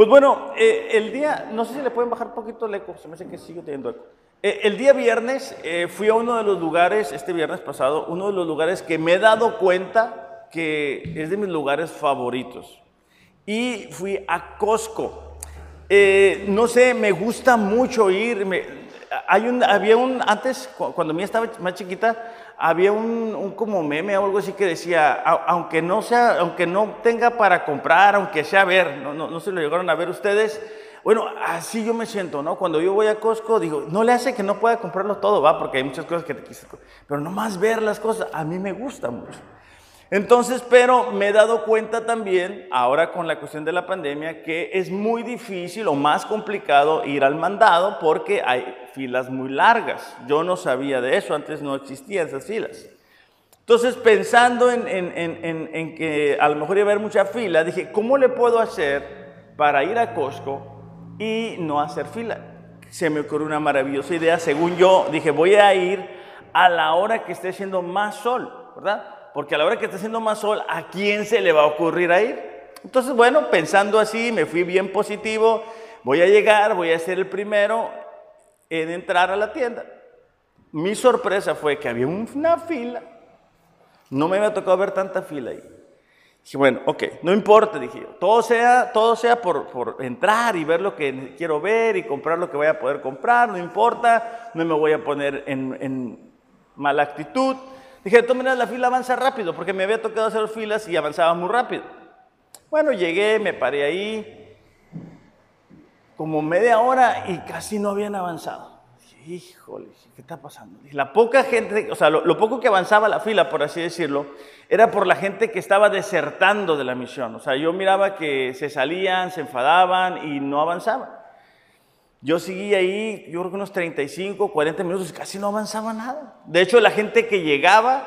Pues bueno, eh, el día, no sé si le pueden bajar un poquito el eco, se me hace que sigo teniendo. Eh, el día viernes eh, fui a uno de los lugares, este viernes pasado, uno de los lugares que me he dado cuenta que es de mis lugares favoritos. Y fui a Costco. no sé, me gusta mucho ir. hay un, había un, antes, cuando mi estaba más chiquita, había un, como meme o algo así que decía, aunque no sea, aunque no tenga para comprar, aunque sea ver, no, no, no se lo llegaron a ver ustedes, bueno, así yo me siento, ¿no? Cuando yo voy a Costco, digo, no le hace que no pueda comprarlo todo, va, porque hay muchas cosas que te quise, pero nomás ver las cosas, a mí me gusta mucho. Entonces, pero me he dado cuenta también, ahora con la cuestión de la pandemia, que es muy difícil o más complicado ir al mandado porque hay filas muy largas. Yo no sabía de eso, antes no existían esas filas. Entonces, pensando en, en que a lo mejor iba a haber mucha fila, dije, ¿cómo le puedo hacer para ir a Costco y no hacer fila? Se me ocurrió una maravillosa idea. Según yo, dije, voy a ir a la hora que esté haciendo más sol, ¿verdad? Porque a la hora que está haciendo más sol, ¿a quién se le va a ocurrir a ir? Entonces, bueno, pensando así, me fui bien positivo, voy a llegar, voy a ser el primero en entrar a la tienda. Mi sorpresa fue que había una fila, no me había tocado ver tanta fila ahí. Dije, bueno, ok, no importa, dije yo, todo sea, todo sea por, por, entrar y ver lo que quiero ver y comprar lo que voy a poder comprar, no importa, no me voy a poner en, en mala actitud. Dije, de todas maneras la fila avanza rápido, porque me había tocado hacer filas y avanzaba muy rápido. Bueno, llegué, me paré ahí, como media hora y casi no habían avanzado. Dije, híjole, ¿qué está pasando? la poca gente, o sea, lo, lo poco que avanzaba la fila, por así decirlo, era por la gente que estaba desertando de la misión. O sea, yo miraba que se salían, se enfadaban y no avanzaban. Yo seguí ahí, yo creo que unos 35, 40 minutos casi no avanzaba nada. De hecho, la gente que llegaba,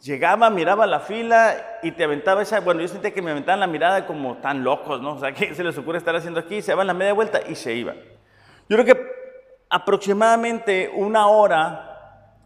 llegaba, miraba la fila y te aventaba esa, bueno, yo sentía que me aventaban la mirada como tan locos, ¿no? O sea, ¿qué se les ocurre estar haciendo aquí? Se daban la media vuelta y se iban. Yo creo que aproximadamente una hora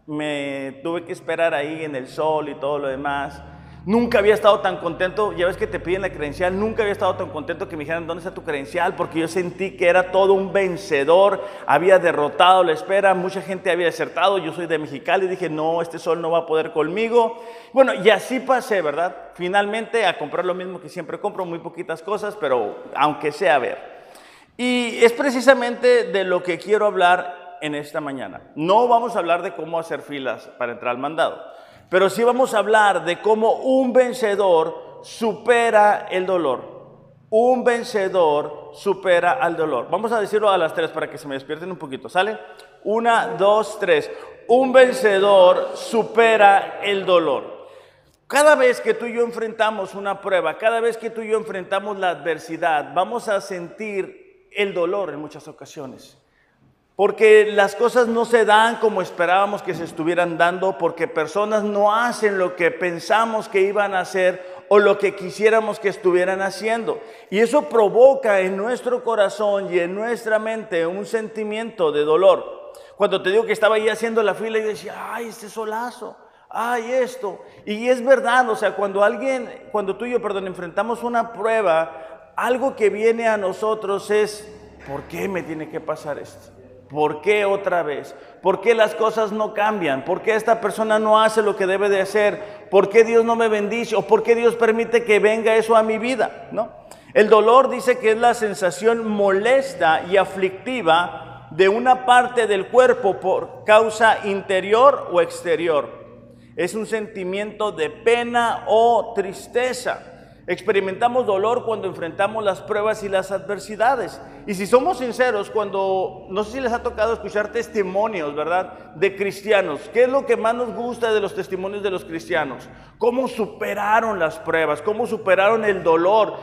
me tuve que esperar ahí en el sol y todo lo demás. Nunca había estado tan contento, ya ves que te piden la credencial, nunca había estado tan contento que me dijeran dónde está tu credencial, porque yo sentí que era todo un vencedor, había derrotado la espera, mucha gente había desertado, yo soy de Mexicali, dije, no, este sol no va a poder conmigo. Bueno, y así pasé, ¿verdad? Finalmente a comprar lo mismo que siempre compro, muy poquitas cosas, pero aunque sea a ver. Y es precisamente de lo que quiero hablar en esta mañana. No vamos a hablar de cómo hacer filas para entrar al mandado. Pero sí vamos a hablar de cómo un vencedor supera el dolor. Un vencedor supera al dolor. Vamos a decirlo a las tres para que se me despierten un poquito. ¿Sale? Una, dos, tres. Un vencedor supera el dolor. Cada vez que tú y yo enfrentamos una prueba, cada vez que tú y yo enfrentamos la adversidad, vamos a sentir el dolor en muchas ocasiones. Porque las cosas no se dan como esperábamos que se estuvieran dando, porque personas no hacen lo que pensamos que iban a hacer o lo que quisiéramos que estuvieran haciendo. Y eso provoca en nuestro corazón y en nuestra mente un sentimiento de dolor. Cuando te digo que estaba ahí haciendo la fila y decía, ay, este solazo, ay, esto. Y es verdad, o sea, cuando alguien, cuando tú y yo, perdón, enfrentamos una prueba, algo que viene a nosotros es, ¿por qué me tiene que pasar esto? ¿Por qué otra vez? ¿Por qué las cosas no cambian? ¿Por qué esta persona no hace lo que debe de hacer? ¿Por qué Dios no me bendice? ¿O por qué Dios permite que venga eso a mi vida? ¿No? El dolor dice que es la sensación molesta y aflictiva de una parte del cuerpo por causa interior o exterior. Es un sentimiento de pena o tristeza. Experimentamos dolor cuando enfrentamos las pruebas y las adversidades. Y si somos sinceros, cuando, no sé si les ha tocado escuchar testimonios, ¿verdad? De cristianos. ¿Qué es lo que más nos gusta de los testimonios de los cristianos? ¿Cómo superaron las pruebas? ¿Cómo superaron el dolor?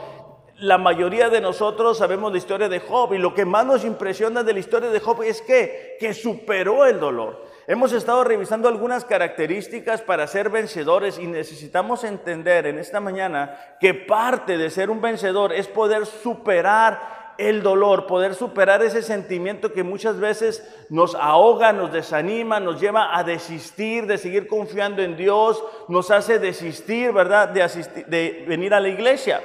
La mayoría de nosotros sabemos la historia de Job y lo que más nos impresiona de la historia de Job es que, que superó el dolor. Hemos estado revisando algunas características para ser vencedores y necesitamos entender en esta mañana que parte de ser un vencedor es poder superar el dolor, poder superar ese sentimiento que muchas veces nos ahoga, nos desanima, nos lleva a desistir de seguir confiando en Dios, nos hace desistir, ¿verdad?, de, venir a la iglesia.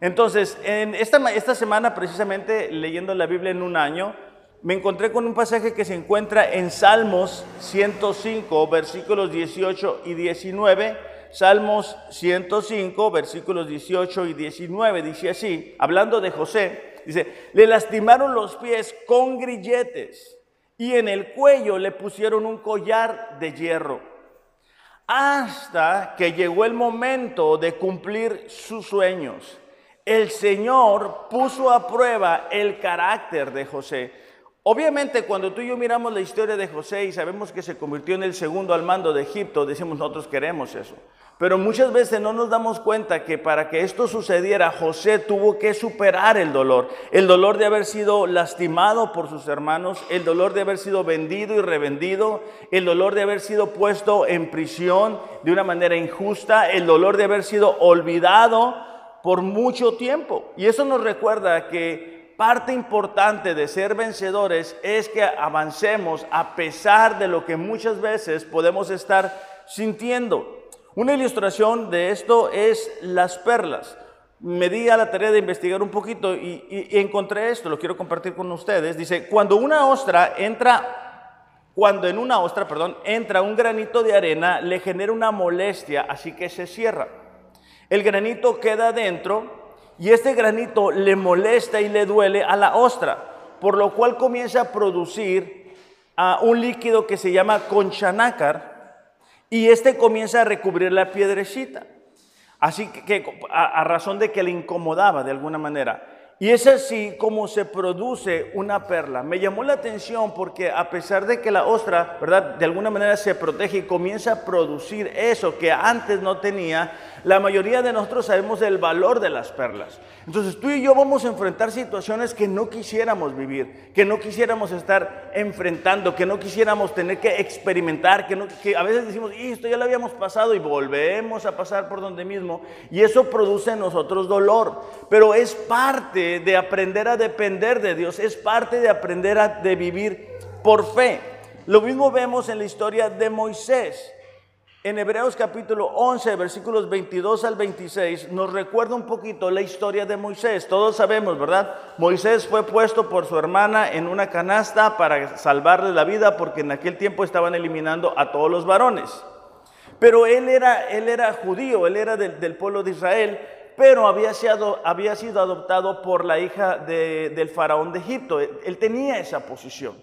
Entonces, en esta semana, precisamente leyendo la Biblia en un año, me encontré con un pasaje que se encuentra en Salmos 105, versículos 18 y 19. Salmos 105, versículos 18 y 19, dice así, hablando de José, dice, le lastimaron los pies con grilletes y en el cuello le pusieron un collar de hierro, hasta que llegó el momento de cumplir sus sueños el Señor puso a prueba el carácter de José. Obviamente cuando tú y yo miramos la historia de José y sabemos que se convirtió en el segundo al mando de Egipto, decimos nosotros queremos eso. Pero muchas veces no nos damos cuenta que para que esto sucediera, José tuvo que superar el dolor. El dolor de haber sido lastimado por sus hermanos, el dolor de haber sido vendido y revendido, el dolor de haber sido puesto en prisión de una manera injusta, el dolor de haber sido olvidado por mucho tiempo. Y eso nos recuerda que parte importante de ser vencedores es que avancemos a pesar de lo que muchas veces podemos estar sintiendo. Una ilustración de esto es las perlas. Me di a la tarea de investigar un poquito y, y encontré esto, lo quiero compartir con ustedes. Dice, cuando una ostra entra, cuando en una ostra, perdón, entra un granito de arena, le genera una molestia, así que se cierra el granito queda dentro y este granito le molesta y le duele a la ostra, por lo cual comienza a producir ah, un líquido que se llama conchanácar y este comienza a recubrir la piedrecita. Así que, a razón de que le incomodaba de alguna manera. Y es así como se produce una perla. Me llamó la atención porque a pesar de que la ostra, ¿verdad? De alguna manera se protege y comienza a producir eso que antes no tenía, la mayoría de nosotros sabemos el valor de las perlas. Entonces tú y yo vamos a enfrentar situaciones que no quisiéramos vivir, que no quisiéramos estar enfrentando, que no quisiéramos tener que experimentar, que, que a veces decimos, y esto ya lo habíamos pasado y volvemos a pasar por donde mismo. Y eso produce en nosotros dolor, pero es parte de aprender a depender de Dios, es parte de aprender a de vivir por fe. Lo mismo vemos en la historia de Moisés. En Hebreos capítulo 11, versículos 22 al 26, nos recuerda un poquito la historia de Moisés. Todos sabemos, ¿verdad? Moisés fue puesto por su hermana en una canasta para salvarle la vida porque en aquel tiempo estaban eliminando a todos los varones. Pero él era, él era judío, él era del, del pueblo de Israel pero había sido, había sido adoptado por la hija del faraón de Egipto. Él tenía esa posición.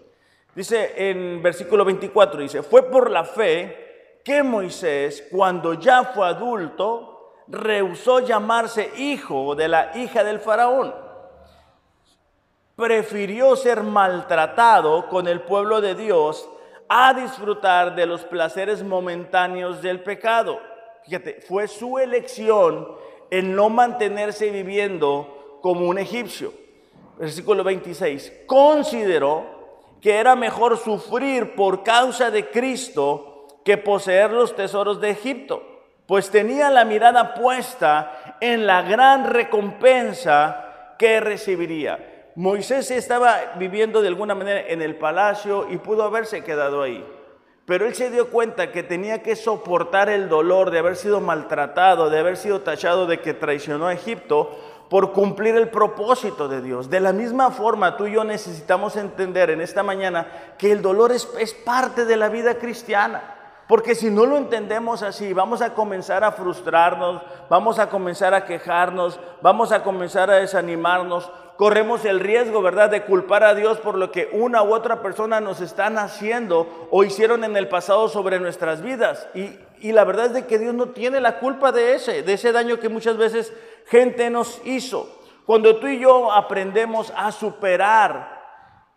Dice en versículo 24, dice, fue por la fe que Moisés, cuando ya fue adulto, rehusó llamarse hijo de la hija del faraón. Prefirió ser maltratado con el pueblo de Dios a disfrutar de los placeres momentáneos del pecado. Fíjate, fue su elección en no mantenerse viviendo como un egipcio. Versículo 26. Consideró que era mejor sufrir por causa de Cristo que poseer los tesoros de Egipto, pues tenía la mirada puesta en la gran recompensa que recibiría. Moisés estaba viviendo de alguna manera en el palacio y pudo haberse quedado ahí. Pero él se dio cuenta que tenía que soportar el dolor de haber sido maltratado, de haber sido tachado de que traicionó a Egipto por cumplir el propósito de Dios. De la misma forma, tú y yo necesitamos entender en esta mañana que el dolor es, es parte de la vida cristiana. Porque si no lo entendemos así, vamos a comenzar a frustrarnos, vamos a comenzar a quejarnos, vamos a comenzar a desanimarnos, corremos el riesgo, ¿verdad?, de culpar a Dios por lo que una u otra persona nos están haciendo o hicieron en el pasado sobre nuestras vidas. Y, la verdad es de que Dios no tiene la culpa de ese, de ese daño que muchas veces gente nos hizo. Cuando tú y yo aprendemos a superar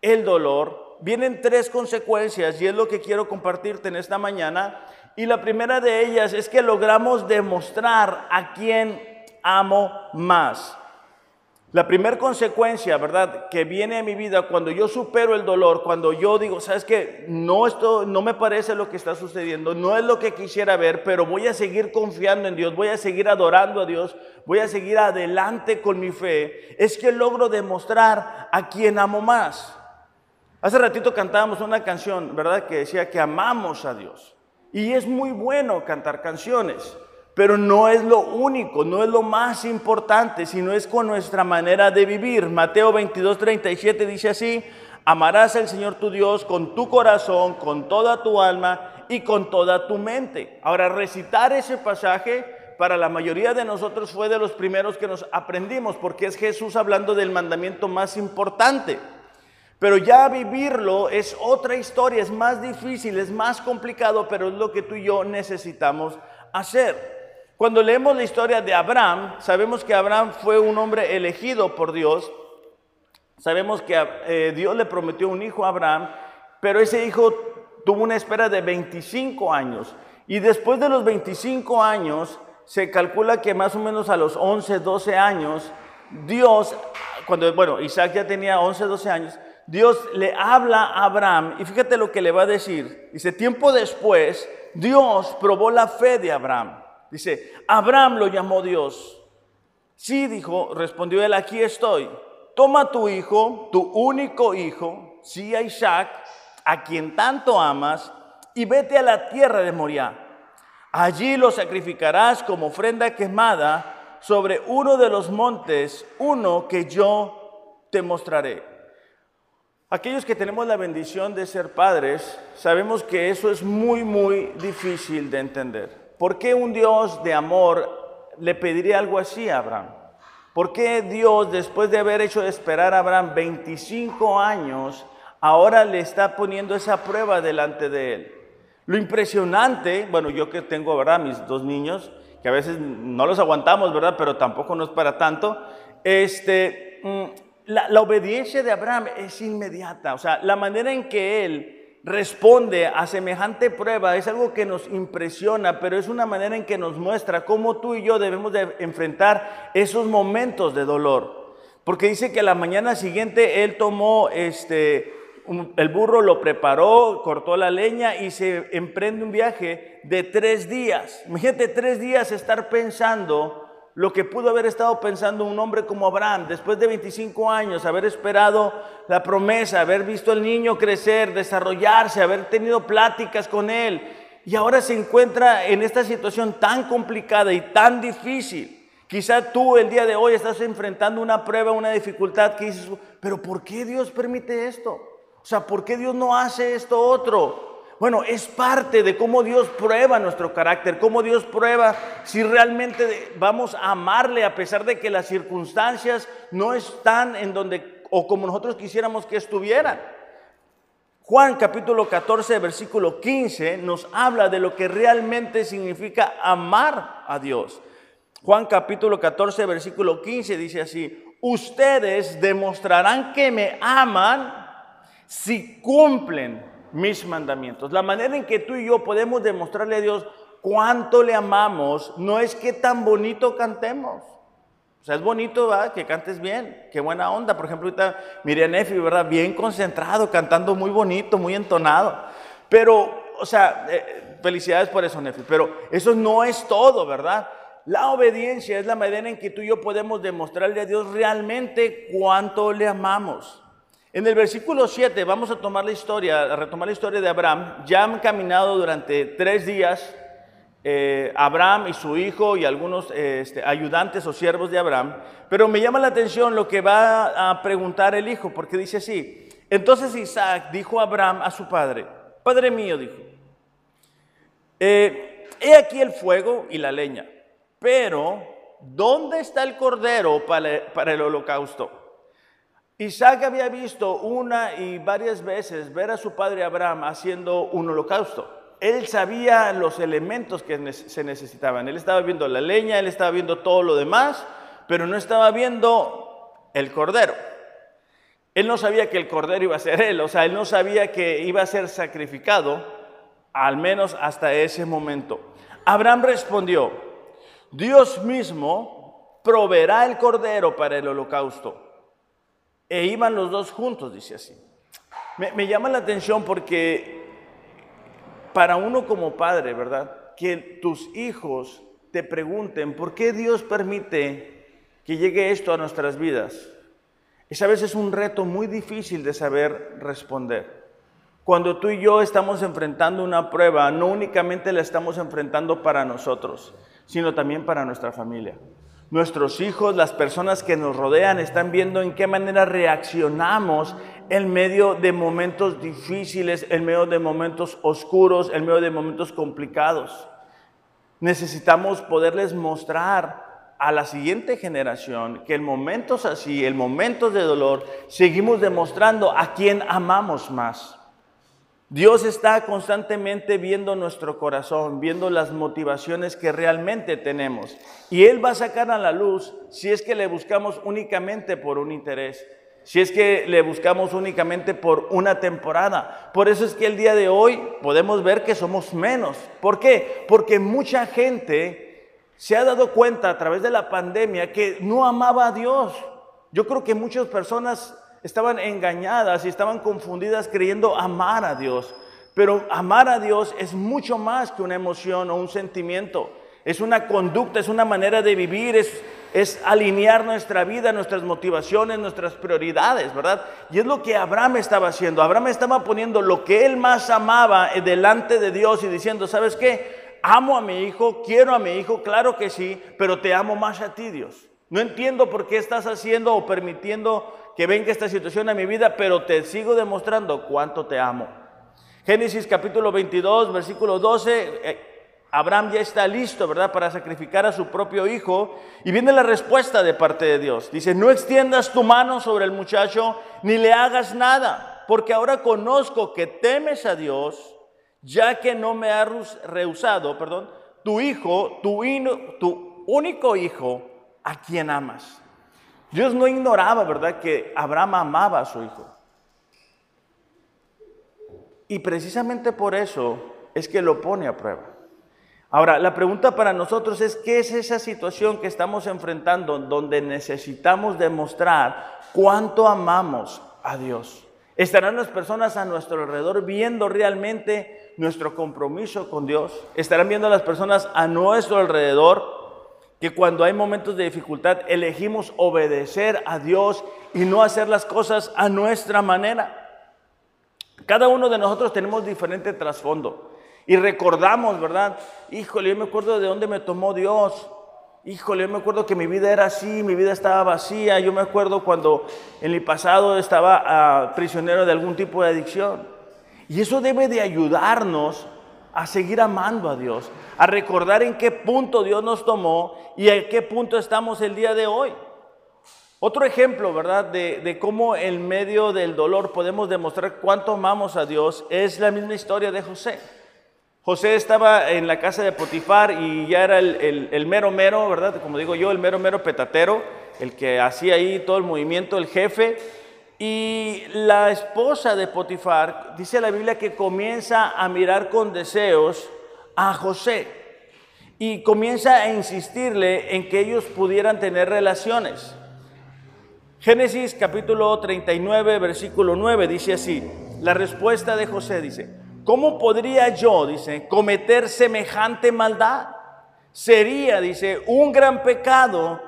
el dolor, vienen tres consecuencias y es lo que quiero compartirte en esta mañana. Y la primera de ellas es que logramos demostrar a quién amo más. La primera consecuencia, ¿verdad?, que viene a mi vida cuando yo supero el dolor, cuando yo digo, ¿sabes qué? No, esto, no me parece lo que está sucediendo, no es lo que quisiera ver, pero voy a seguir confiando en Dios, voy a seguir adorando a Dios, voy a seguir adelante con mi fe, es que logro demostrar a quien amo más. Hace ratito cantábamos una canción, ¿verdad?, que decía que amamos a Dios. Y es muy bueno cantar canciones. Pero no es lo único, no es lo más importante, sino es con nuestra manera de vivir. Mateo 22, 37 dice así, amarás al Señor tu Dios con tu corazón, con toda tu alma y con toda tu mente. Ahora, recitar ese pasaje para la mayoría de nosotros fue de los primeros que nos aprendimos, porque es Jesús hablando del mandamiento más importante. Pero ya vivirlo es otra historia, es más difícil, es más complicado, pero es lo que tú y yo necesitamos hacer. Cuando leemos la historia de Abraham, sabemos que Abraham fue un hombre elegido por Dios. Sabemos que eh, Dios le prometió un hijo a Abraham, pero ese hijo tuvo una espera de 25 años. Y después de los 25 años, se calcula que más o menos a los 11, 12 años, Dios, cuando, bueno, Isaac ya tenía 11, 12 años, Dios le habla a Abraham y fíjate lo que le va a decir. Dice, tiempo después, Dios probó la fe de Abraham. Dice, Abraham lo llamó Dios. Sí, dijo, respondió él, aquí estoy. Toma tu hijo, tu único hijo, sí, a Isaac, a quien tanto amas, y vete a la tierra de Moriah. Allí lo sacrificarás como ofrenda quemada sobre uno de los montes, uno que yo te mostraré. Aquellos que tenemos la bendición de ser padres, sabemos que eso es muy, muy difícil de entender. ¿Por qué un Dios de amor le pediría algo así a Abraham? ¿Por qué Dios, después de haber hecho esperar a Abraham 25 años, ahora le está poniendo esa prueba delante de él? Lo impresionante, bueno, yo que tengo, ¿verdad? Mis dos niños, que a veces no los aguantamos, ¿verdad? Pero tampoco no es para tanto. Este, mm, la, la obediencia de Abraham es inmediata, o sea, la manera en que él responde a semejante prueba es algo que nos impresiona, pero es una manera en que nos muestra cómo tú y yo debemos de enfrentar esos momentos de dolor. Porque dice que la mañana siguiente él tomó este, el burro, lo preparó, cortó la leña y se emprende un viaje de tres días. Imagínate tres días estar pensando lo que pudo haber estado pensando un hombre como Abraham, después de 25 años, haber esperado la promesa, haber visto al niño crecer, desarrollarse, haber tenido pláticas con él, y ahora se encuentra en esta situación tan complicada y tan difícil. Quizá tú el día de hoy estás enfrentando una prueba, una dificultad que dices, pero ¿por qué Dios permite esto? O sea, ¿por qué Dios no hace esto otro? Bueno, es parte de cómo Dios prueba nuestro carácter, cómo Dios prueba si realmente vamos a amarle a pesar de que las circunstancias no están en donde o como nosotros quisiéramos que estuvieran. Juan capítulo 14, versículo 15 nos habla de lo que realmente significa amar a Dios. Juan capítulo 14, versículo 15 dice así, ustedes demostrarán que me aman si cumplen mis mandamientos. La manera en que tú y yo podemos demostrarle a Dios cuánto le amamos no es que tan bonito cantemos. O sea, es bonito ¿verdad? que cantes bien, qué buena onda. Por ejemplo, ahorita Miriam Nefi, ¿verdad? Bien concentrado, cantando muy bonito, muy entonado. Pero, o sea, eh, felicidades por eso, Nefi. Pero eso no es todo, ¿verdad? La obediencia es la manera en que tú y yo podemos demostrarle a Dios realmente cuánto le amamos. En el versículo 7 vamos a tomar la historia, a retomar la historia de Abraham. Ya han caminado durante tres días eh, Abraham y su hijo y algunos eh, este, ayudantes o siervos de Abraham. Pero me llama la atención lo que va a preguntar el hijo, porque dice así. Entonces Isaac dijo a Abraham a su padre, Padre mío, dijo, eh, he aquí el fuego y la leña, pero ¿dónde está el cordero para el holocausto? Isaac había visto una y varias veces ver a su padre Abraham haciendo un holocausto. Él sabía los elementos que se necesitaban. Él estaba viendo la leña, él estaba viendo todo lo demás, pero no estaba viendo el cordero. Él no sabía que el cordero iba a ser él, o sea, él no sabía que iba a ser sacrificado, al menos hasta ese momento. Abraham respondió, Dios mismo proveerá el cordero para el holocausto. E iban los dos juntos, dice así. Me, llama la atención porque para uno como padre, ¿verdad? Que tus hijos te pregunten, ¿por qué Dios permite que llegue esto a nuestras vidas? Esa vez es un reto muy difícil de saber responder. Cuando tú y yo estamos enfrentando una prueba, no únicamente la estamos enfrentando para nosotros, sino también para nuestra familia. Nuestros hijos, las personas que nos rodean, están viendo en qué manera reaccionamos en medio de momentos difíciles, en medio de momentos oscuros, en medio de momentos complicados. Necesitamos poderles mostrar a la siguiente generación que en momentos así, en momentos de dolor, seguimos demostrando a quién amamos más. Dios está constantemente viendo nuestro corazón, viendo las motivaciones que realmente tenemos. Y Él va a sacar a la luz si es que le buscamos únicamente por un interés, si es que le buscamos únicamente por una temporada. Por eso es que el día de hoy podemos ver que somos menos. ¿Por qué? Porque mucha gente se ha dado cuenta a través de la pandemia que no amaba a Dios. Yo creo que muchas personas estaban engañadas y estaban confundidas creyendo amar a Dios. Pero amar a Dios es mucho más que una emoción o un sentimiento. Es una conducta, es una manera de vivir, es, es alinear nuestra vida, nuestras motivaciones, nuestras prioridades, ¿verdad? Y es lo que Abraham estaba haciendo. Abraham estaba poniendo lo que él más amaba delante de Dios y diciendo, ¿sabes qué? Amo a mi hijo, quiero a mi hijo, claro que sí, pero te amo más a ti, Dios. No entiendo por qué estás haciendo o permitiendo que venga esta situación a mi vida, pero te sigo demostrando cuánto te amo. Génesis capítulo 22, versículo 12. Eh, Abraham ya está listo, ¿verdad?, para sacrificar a su propio hijo. Y viene la respuesta de parte de Dios. Dice, no extiendas tu mano sobre el muchacho, ni le hagas nada, porque ahora conozco que temes a Dios, ya que no me has rehusado, perdón, tu hijo, tu, tu único hijo, a quien amas. Dios no ignoraba, ¿verdad?, que Abraham amaba a su hijo. Y precisamente por eso es que lo pone a prueba. Ahora, la pregunta para nosotros es, ¿qué es esa situación que estamos enfrentando donde necesitamos demostrar cuánto amamos a Dios? ¿Estarán las personas a nuestro alrededor viendo realmente nuestro compromiso con Dios? ¿Estarán viendo las personas a nuestro alrededor que cuando hay momentos de dificultad elegimos obedecer a Dios y no hacer las cosas a nuestra manera. Cada uno de nosotros tenemos diferente trasfondo y recordamos, ¿verdad? Híjole, yo me acuerdo de dónde me tomó Dios. Híjole, yo me acuerdo que mi vida era así, mi vida estaba vacía. Yo me acuerdo cuando en mi pasado estaba ah, prisionero de algún tipo de adicción. Y eso debe de ayudarnos a seguir amando a Dios, a recordar en qué punto Dios nos tomó y en qué punto estamos el día de hoy. Otro ejemplo, ¿verdad?, de, cómo en medio del dolor podemos demostrar cuánto amamos a Dios es la misma historia de José. José estaba en la casa de Potifar y ya era el, el mero mero, ¿verdad? Como digo yo, el mero mero petatero, el que hacía ahí todo el movimiento, el jefe. Y la esposa de Potifar, dice la Biblia que comienza a mirar con deseos a José y comienza a insistirle en que ellos pudieran tener relaciones. Génesis capítulo 39, versículo 9 dice así, la respuesta de José dice, ¿cómo podría yo, dice, cometer semejante maldad? Sería, dice, un gran pecado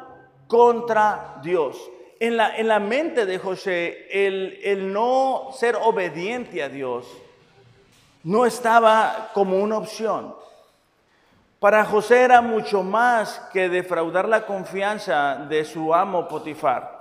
contra Dios en la, en la mente de José el, el no ser obediente a Dios no estaba como una opción. Para José era mucho más que defraudar la confianza de su amo Potifar.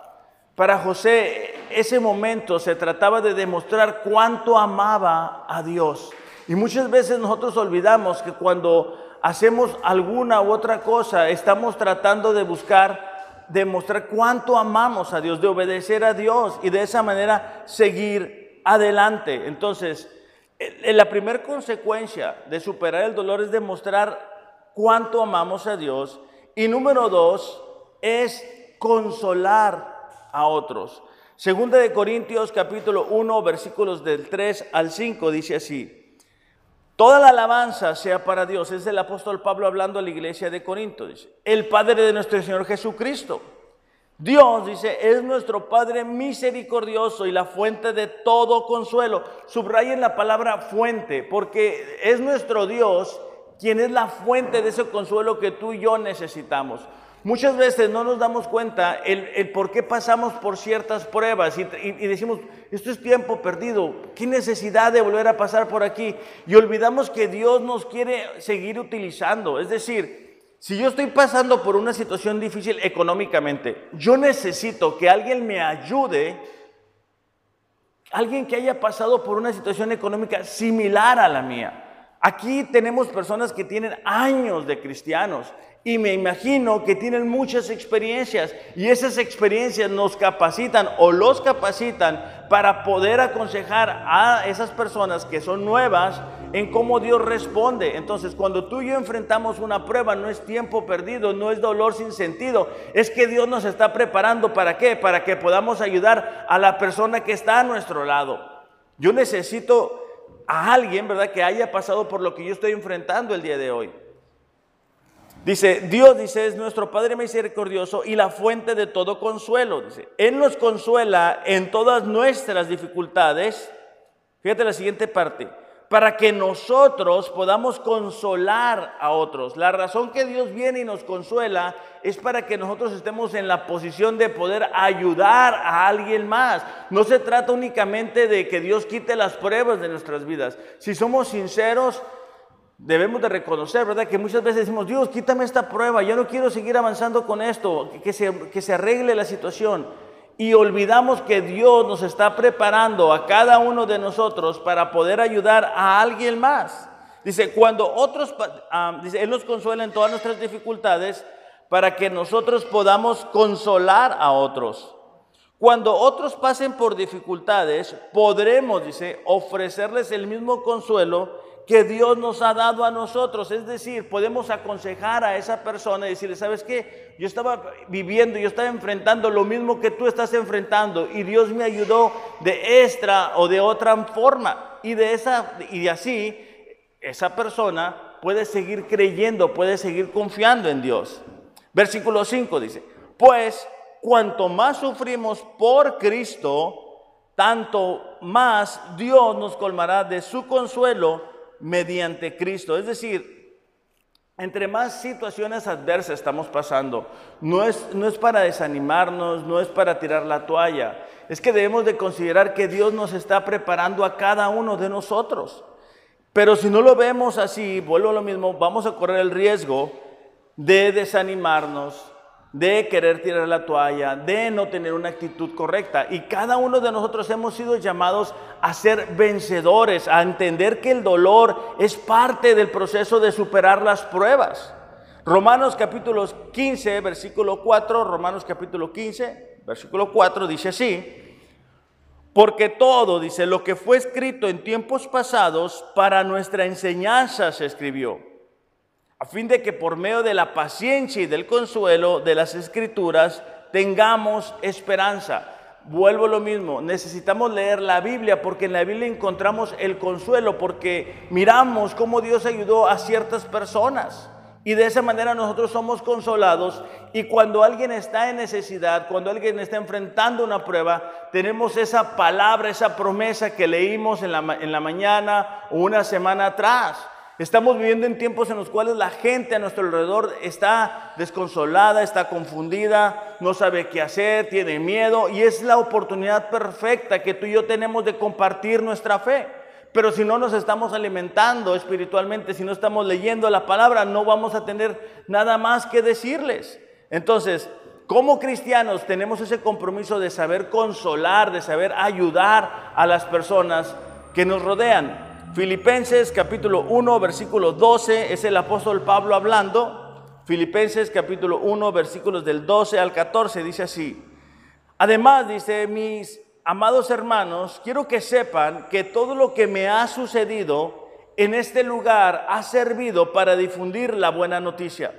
Para José ese momento se trataba de demostrar cuánto amaba a Dios. Y muchas veces nosotros olvidamos que cuando hacemos alguna u otra cosa estamos tratando de buscar demostrar cuánto amamos a Dios, de obedecer a Dios y de esa manera seguir adelante. Entonces, la primera consecuencia de superar el dolor es demostrar cuánto amamos a Dios. Y número dos es consolar a otros. Segunda de Corintios capítulo 1 versículos del 3 al 5 dice así. Toda la alabanza sea para Dios. Es el apóstol Pablo hablando a la iglesia de Corinto. Dice, el Padre de nuestro Señor Jesucristo. Dios, dice, es nuestro Padre misericordioso y la fuente de todo consuelo. Subrayen la palabra fuente, porque es nuestro Dios quien es la fuente de ese consuelo que tú y yo necesitamos. Muchas veces no nos damos cuenta el, por qué pasamos por ciertas pruebas y, decimos, esto es tiempo perdido, qué necesidad de volver a pasar por aquí. Y olvidamos que Dios nos quiere seguir utilizando. Es decir, Si yo estoy pasando por una situación difícil económicamente, yo necesito que alguien me ayude, alguien que haya pasado por una situación económica similar a la mía. Aquí tenemos personas que tienen años de cristianos y me imagino que tienen muchas experiencias y esas experiencias nos capacitan o los capacitan para poder aconsejar a esas personas que son nuevas en cómo Dios responde. Entonces, cuando tú y yo enfrentamos una prueba, no es tiempo perdido, no es dolor sin sentido, es que Dios nos está preparando para qué? Para que podamos ayudar a la persona que está a nuestro lado. Yo necesito a alguien, ¿verdad?, que haya pasado por lo que yo estoy enfrentando el día de hoy. Dice, Dios dice, es nuestro Padre misericordioso y la fuente de todo consuelo. Dice, Él nos consuela en todas nuestras dificultades. Fíjate la siguiente parte, para que nosotros podamos consolar a otros. La razón que Dios viene y nos consuela es para que nosotros estemos en la posición de poder ayudar a alguien más. No se trata únicamente de que Dios quite las pruebas de nuestras vidas. Si somos sinceros, debemos de reconocer, ¿verdad? Que muchas veces decimos, Dios, quítame esta prueba, yo no quiero seguir avanzando con esto, que se, que se arregle la situación. Y olvidamos que Dios nos está preparando a cada uno de nosotros para poder ayudar a alguien más. Dice, cuando otros, ah, dice, Él nos consuela en todas nuestras dificultades para que nosotros podamos consolar a otros. Cuando otros pasen por dificultades, podremos, dice, ofrecerles el mismo consuelo que Dios nos ha dado a nosotros. Es decir, podemos aconsejar a esa persona y decirle, ¿sabes qué? Yo estaba viviendo, yo estaba enfrentando lo mismo que tú estás enfrentando y Dios me ayudó de esta o de otra forma. Y de esa y así esa persona puede seguir creyendo, puede seguir confiando en Dios. Versículo 5 dice, pues cuanto más sufrimos por Cristo, tanto más Dios nos colmará de su consuelo mediante Cristo. Es decir, entre más situaciones adversas estamos pasando, no es, no es para desanimarnos, no es para tirar la toalla, es que debemos de considerar que Dios nos está preparando a cada uno de nosotros. Pero si no lo vemos así, vuelvo a lo mismo, vamos a correr el riesgo de desanimarnos, de querer tirar la toalla, de no tener una actitud correcta. Y cada uno de nosotros hemos sido llamados a ser vencedores, a entender que el dolor es parte del proceso de superar las pruebas. Romanos capítulo 15, versículo 4, Romanos capítulo 15, versículo 4 dice así, porque todo, dice, lo que fue escrito en tiempos pasados para nuestra enseñanza se escribió a fin de que por medio de la paciencia y del consuelo de las escrituras tengamos esperanza. Vuelvo a lo mismo, necesitamos leer la Biblia porque en la Biblia encontramos el consuelo, porque miramos cómo Dios ayudó a ciertas personas. Y de esa manera nosotros somos consolados y cuando alguien está en necesidad, cuando alguien está enfrentando una prueba, tenemos esa palabra, esa promesa que leímos en la, en la mañana o una semana atrás. Estamos viviendo en tiempos en los cuales la gente a nuestro alrededor está desconsolada, está confundida, no sabe qué hacer, tiene miedo y es la oportunidad perfecta que tú y yo tenemos de compartir nuestra fe. Pero si no nos estamos alimentando espiritualmente, si no estamos leyendo la palabra, no vamos a tener nada más que decirles. Entonces, como cristianos tenemos ese compromiso de saber consolar, de saber ayudar a las personas que nos rodean. Filipenses capítulo 1, versículo 12, es el apóstol Pablo hablando. Filipenses capítulo 1, versículos del 12 al 14, dice así. Además, dice, mis amados hermanos, quiero que sepan que todo lo que me ha sucedido en este lugar ha servido para difundir la buena noticia.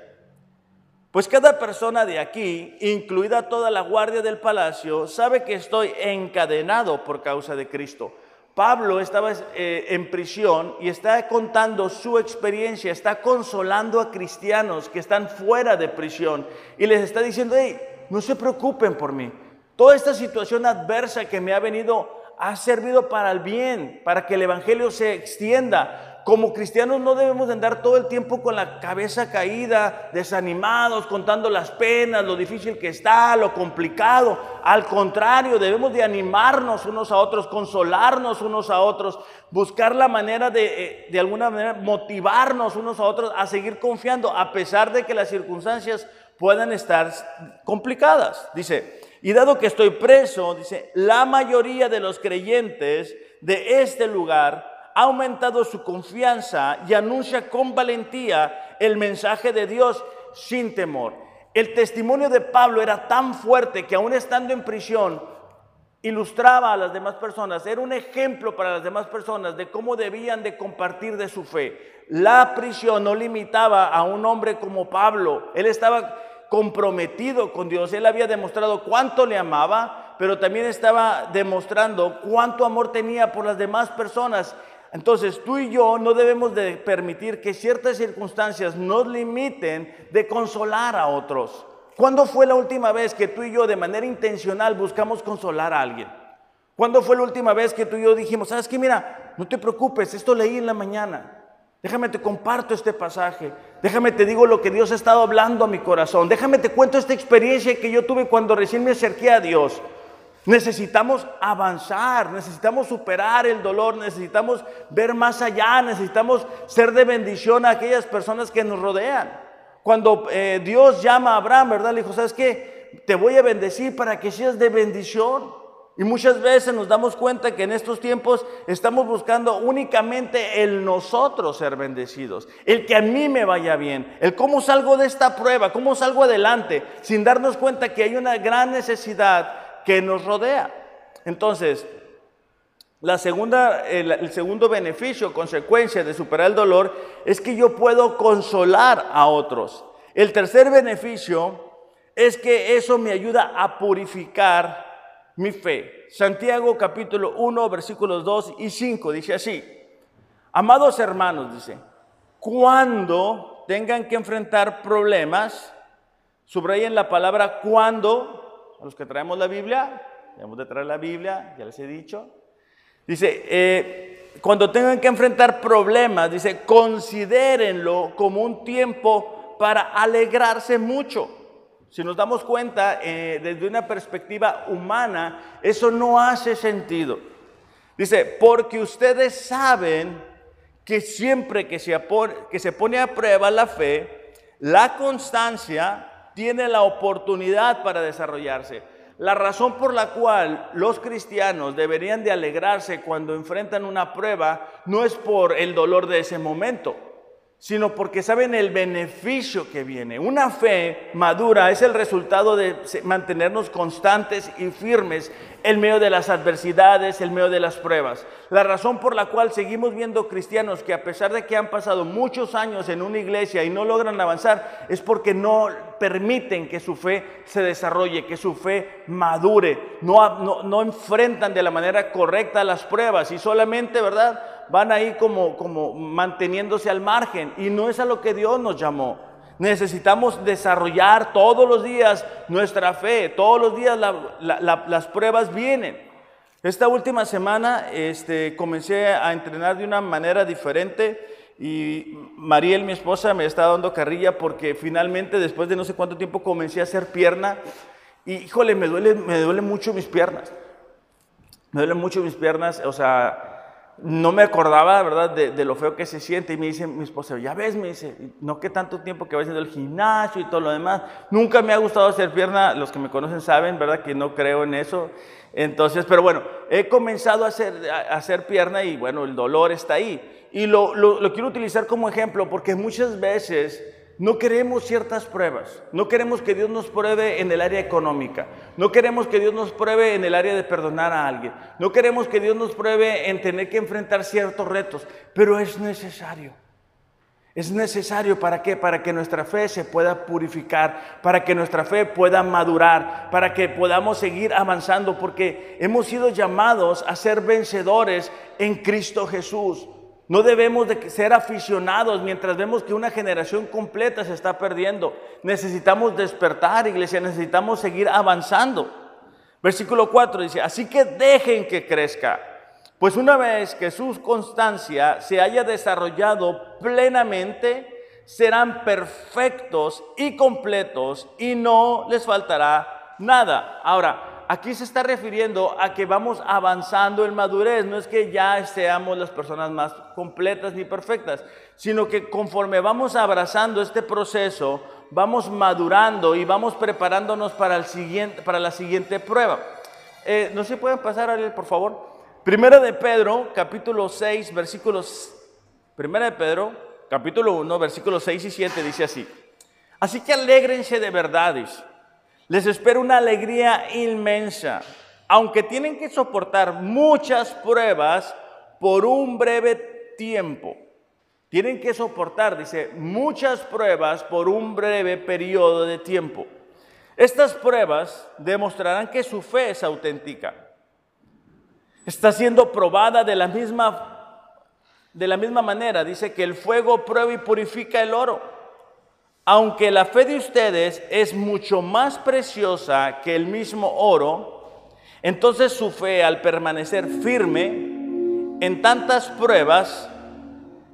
Pues cada persona de aquí, incluida toda la guardia del palacio, sabe que estoy encadenado por causa de Cristo. Pablo estaba eh, en prisión y está contando su experiencia, está consolando a cristianos que están fuera de prisión y les está diciendo, hey, no se preocupen por mí. Toda esta situación adversa que me ha venido ha servido para el bien, para que el Evangelio se extienda. Como cristianos no debemos de andar todo el tiempo con la cabeza caída, desanimados, contando las penas, lo difícil que está, lo complicado. Al contrario, debemos de animarnos unos a otros, consolarnos unos a otros, buscar la manera de, eh, de alguna manera, motivarnos unos a otros a seguir confiando, a pesar de que las circunstancias puedan estar complicadas. Dice, y dado que estoy preso, dice, la mayoría de los creyentes de este lugar ha aumentado su confianza y anuncia con valentía el mensaje de Dios sin temor. El testimonio de Pablo era tan fuerte que aún estando en prisión, ilustraba a las demás personas, era un ejemplo para las demás personas de cómo debían de compartir de su fe. La prisión no limitaba a un hombre como Pablo, él estaba comprometido con Dios, él había demostrado cuánto le amaba, pero también estaba demostrando cuánto amor tenía por las demás personas entonces tú y yo no debemos de permitir que ciertas circunstancias nos limiten de consolar a otros. ¿Cuándo fue la última vez que tú y yo de manera intencional buscamos consolar a alguien? ¿Cuándo fue la última vez que tú y yo dijimos, sabes que mira, no te preocupes, esto leí en la mañana. Déjame te comparto este pasaje. Déjame te digo lo que Dios ha estado hablando a mi corazón. Déjame te cuento esta experiencia que yo tuve cuando recién me acerqué a Dios. Necesitamos avanzar, necesitamos superar el dolor, necesitamos ver más allá, necesitamos ser de bendición a aquellas personas que nos rodean. Cuando eh, Dios llama a Abraham, ¿verdad? Le dijo, ¿sabes qué? Te voy a bendecir para que seas de bendición. Y muchas veces nos damos cuenta que en estos tiempos estamos buscando únicamente el nosotros ser bendecidos, el que a mí me vaya bien, el cómo salgo de esta prueba, cómo salgo adelante, sin darnos cuenta que hay una gran necesidad que nos rodea. Entonces, la segunda, el, segundo beneficio, consecuencia de superar el dolor, es que yo puedo consolar a otros. El tercer beneficio es que eso me ayuda a purificar mi fe. Santiago capítulo 1, versículos 2 y 5 dice así, amados hermanos, dice, cuando tengan que enfrentar problemas, subrayen la palabra cuando los que traemos la Biblia, debemos de traer la Biblia, ya les he dicho. Dice, eh, cuando tengan que enfrentar problemas, dice, considérenlo como un tiempo para alegrarse mucho. Si nos damos cuenta, eh, desde una perspectiva humana, eso no hace sentido. Dice, porque ustedes saben que siempre que se, que se pone a prueba la fe, la constancia tiene la oportunidad para desarrollarse. La razón por la cual los cristianos deberían de alegrarse cuando enfrentan una prueba no es por el dolor de ese momento, sino porque saben el beneficio que viene. Una fe madura es el resultado de mantenernos constantes y firmes en medio de las adversidades, en medio de las pruebas. La razón por la cual seguimos viendo cristianos que a pesar de que han pasado muchos años en una iglesia y no logran avanzar, es porque no permiten que su fe se desarrolle, que su fe madure, no, no, no enfrentan de la manera correcta las pruebas y solamente, ¿verdad? Van ahí como, como manteniéndose al margen y no es a lo que Dios nos llamó. Necesitamos desarrollar todos los días nuestra fe, todos los días las pruebas vienen. Esta última semana este, comencé a entrenar de una manera diferente y Mariel, mi esposa, me está dando carrilla porque finalmente después de no sé cuánto tiempo comencé a hacer pierna y híjole, me duele, me duele mucho mis piernas. Me duelen mucho mis piernas, o sea, no me acordaba, ¿verdad?, de, lo feo que se siente. Y me dice mi esposa, ya ves, me dice, no que tanto tiempo que va haciendo el gimnasio y todo lo demás. Nunca me ha gustado hacer pierna, los que me conocen saben, ¿verdad?, que no creo en eso. Entonces, pero bueno, he comenzado a hacer, pierna y bueno, el dolor está ahí. Y lo quiero utilizar como ejemplo porque muchas veces no queremos ciertas pruebas, no queremos que Dios nos pruebe en el área económica, no queremos que Dios nos pruebe en el área de perdonar a alguien, no queremos que Dios nos pruebe en tener que enfrentar ciertos retos, pero es necesario. Es necesario para qué? Para que nuestra fe se pueda purificar, para que nuestra fe pueda madurar, para que podamos seguir avanzando, porque hemos sido llamados a ser vencedores en Cristo Jesús. No debemos de ser aficionados mientras vemos que una generación completa se está perdiendo. Necesitamos despertar, iglesia, necesitamos seguir avanzando. Versículo 4 dice, así que dejen que crezca, Pues una vez que su constancia se haya desarrollado plenamente, serán perfectos y completos y no les faltará nada. Ahora, aquí se está refiriendo a que vamos avanzando en madurez, no es que ya seamos las personas más completas ni perfectas, sino que conforme vamos abrazando este proceso, vamos madurando y vamos preparándonos para, el siguiente, para la siguiente prueba. Eh, ¿No se pueden pasar, por favor? Primera de Pedro, capítulo 6, versículos... Primera de Pedro, capítulo 1, versículos 6 y 7 dice así. Así que alégrense de verdades. Les espera una alegría inmensa, aunque tienen que soportar muchas pruebas por un breve tiempo. Tienen que soportar, dice, muchas pruebas por un breve periodo de tiempo. Estas pruebas demostrarán que su fe es auténtica está siendo probada de la misma de la misma manera. Dice que el fuego prueba y purifica el oro. Aunque la fe de ustedes es mucho más preciosa que el mismo oro, entonces su fe al permanecer firme en tantas pruebas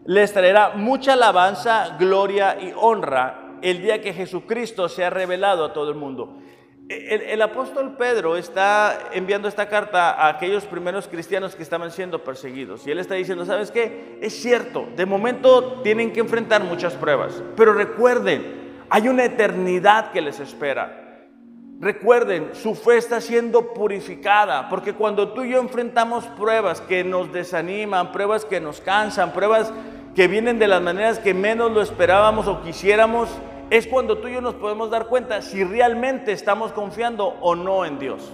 les traerá mucha alabanza, gloria y honra el día que Jesucristo sea revelado a todo el mundo. El, apóstol Pedro está enviando esta carta a aquellos primeros cristianos que estaban siendo perseguidos. Y él está diciendo, ¿sabes qué? Es cierto, de momento tienen que enfrentar muchas pruebas. Pero recuerden, hay una eternidad que les espera. Recuerden, su fe está siendo purificada, porque cuando tú y yo enfrentamos pruebas que nos desaniman, pruebas que nos cansan, pruebas que vienen de las maneras que menos lo esperábamos o quisiéramos, es cuando tú y yo nos podemos dar cuenta si realmente estamos confiando o no en Dios.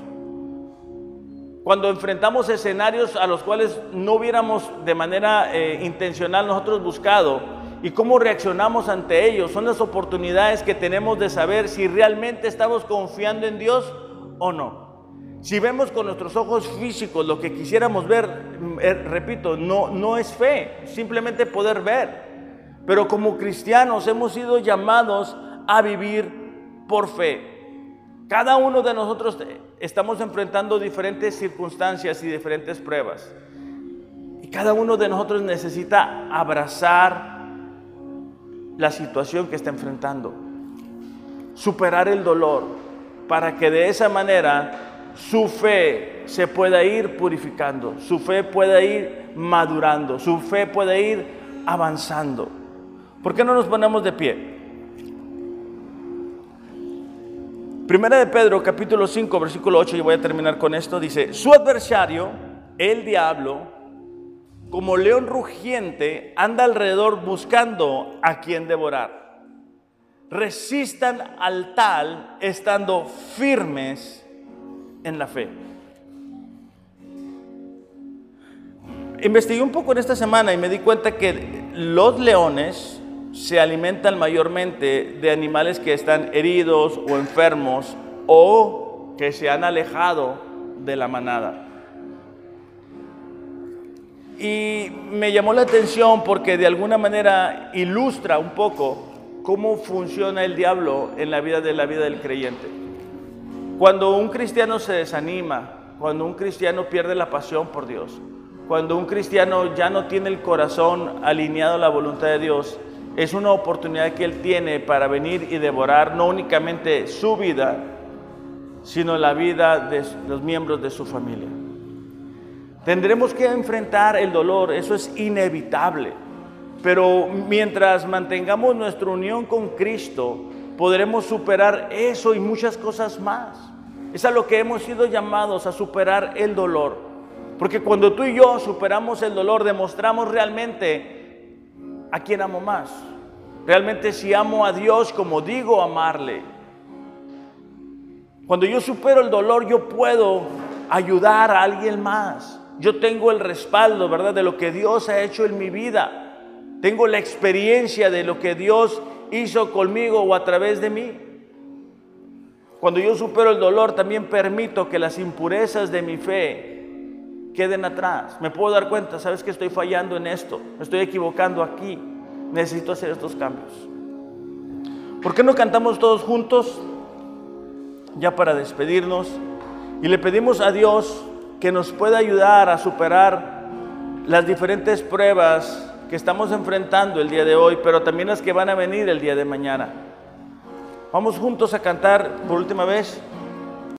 Cuando enfrentamos escenarios a los cuales no hubiéramos de manera eh, intencional nosotros buscado y cómo reaccionamos ante ellos, son las oportunidades que tenemos de saber si realmente estamos confiando en Dios o no. Si vemos con nuestros ojos físicos lo que quisiéramos ver, eh, repito, no, no es fe, simplemente poder ver. Pero como cristianos hemos sido llamados a vivir por fe. Cada uno de nosotros estamos enfrentando diferentes circunstancias y diferentes pruebas. Y cada uno de nosotros necesita abrazar la situación que está enfrentando. Superar el dolor para que de esa manera su fe se pueda ir purificando, su fe pueda ir madurando, su fe pueda ir avanzando. ¿Por qué no nos ponemos de pie? Primera de Pedro, capítulo 5, versículo 8, y voy a terminar con esto, dice, su adversario, el diablo, como león rugiente, anda alrededor buscando a quien devorar. Resistan al tal estando firmes en la fe. Investigué un poco en esta semana y me di cuenta que los leones se alimentan mayormente de animales que están heridos o enfermos o que se han alejado de la manada. Y me llamó la atención porque de alguna manera ilustra un poco cómo funciona el diablo en la vida de la vida del creyente. Cuando un cristiano se desanima, cuando un cristiano pierde la pasión por Dios, cuando un cristiano ya no tiene el corazón alineado a la voluntad de Dios, es una oportunidad que Él tiene para venir y devorar no únicamente su vida, sino la vida de los miembros de su familia. Tendremos que enfrentar el dolor, eso es inevitable, pero mientras mantengamos nuestra unión con Cristo, podremos superar eso y muchas cosas más. Es a lo que hemos sido llamados a superar el dolor. Porque cuando tú y yo superamos el dolor, demostramos realmente ¿a quién amo más? Realmente si amo a Dios como digo amarle. Cuando yo supero el dolor, yo puedo ayudar a alguien más. Yo tengo el respaldo, ¿verdad? De lo que Dios ha hecho en mi vida. Tengo la experiencia de lo que Dios hizo conmigo o a través de mí. Cuando yo supero el dolor, también permito que las impurezas de mi fe queden atrás. Me puedo dar cuenta, sabes que estoy fallando en esto, me estoy equivocando aquí, necesito hacer estos cambios. ¿Por qué no cantamos todos juntos? Ya para despedirnos y le pedimos a Dios que nos pueda ayudar a superar las diferentes pruebas que estamos enfrentando el día de hoy, pero también las que van a venir el día de mañana. Vamos juntos a cantar por última vez.